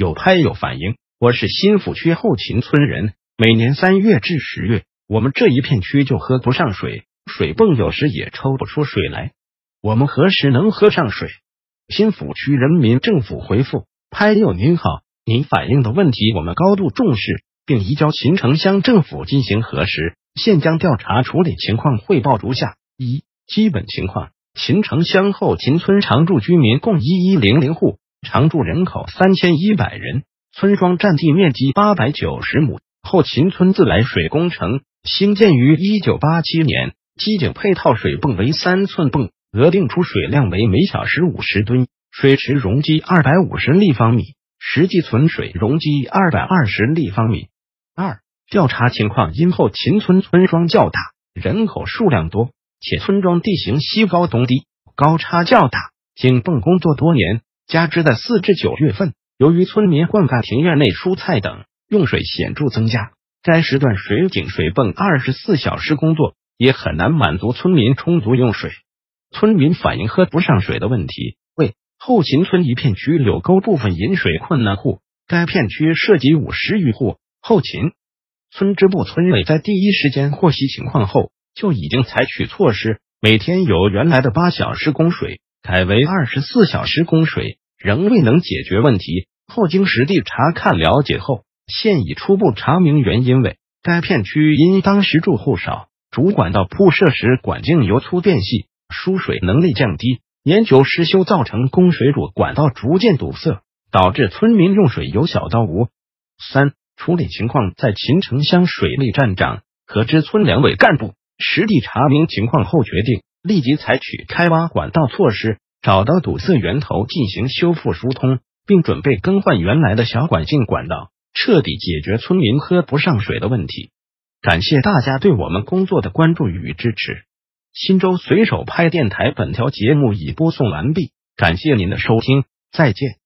有拍有反应。我是新抚区后勤村人，每年三月至十月，我们这一片区就喝不上水，水泵有时也抽不出水来。我们何时能喝上水？新抚区人民政府回复：拍友您好，您反映的问题我们高度重视，并移交秦城乡政府进行核实，现将调查处理情况汇报如下：一、基本情况，秦城乡后秦村常住居民共一一零零户，常住人口三千一百人，村庄占地面积八百九十亩。后秦村自来水工程兴建于一九八七年，机井配套水泵为三寸泵。额定出水量为每小时五十吨，水池容积二百五十立方米，实际存水容积二百二十立方米。二、调查情况，因后秦村村庄较大，人口数量多，且村庄地形西高东低，高差较大。井泵工作多年，加之在四至九月份，由于村民灌溉庭院内蔬菜等，用水显著增加，该时段水井水泵二十四小时工作，也很难满足村民充足用水。村民反映喝不上水的问题。为后勤村一片区柳沟部分饮水困难户，该片区涉及五十余户。后勤村支部、村委在第一时间获悉情况后，就已经采取措施，每天由原来的八小时供水改为二十四小时供水，仍未能解决问题。后经实地查看了解后，现已初步查明原因为该片区因当时住户少，主管道铺设时管径由粗变细。输水能力降低，年久失修，造成供水主管道逐渐堵塞，导致村民用水由小到无。三、处理情况，在秦城乡水利站长和支村两委干部实地查明情况后，决定立即采取开挖管道措施，找到堵塞源头进行修复疏通，并准备更换原来的小管径管道，彻底解决村民喝不上水的问题。感谢大家对我们工作的关注与支持。新州随手拍电台，本条节目已播送完毕，感谢您的收听，再见。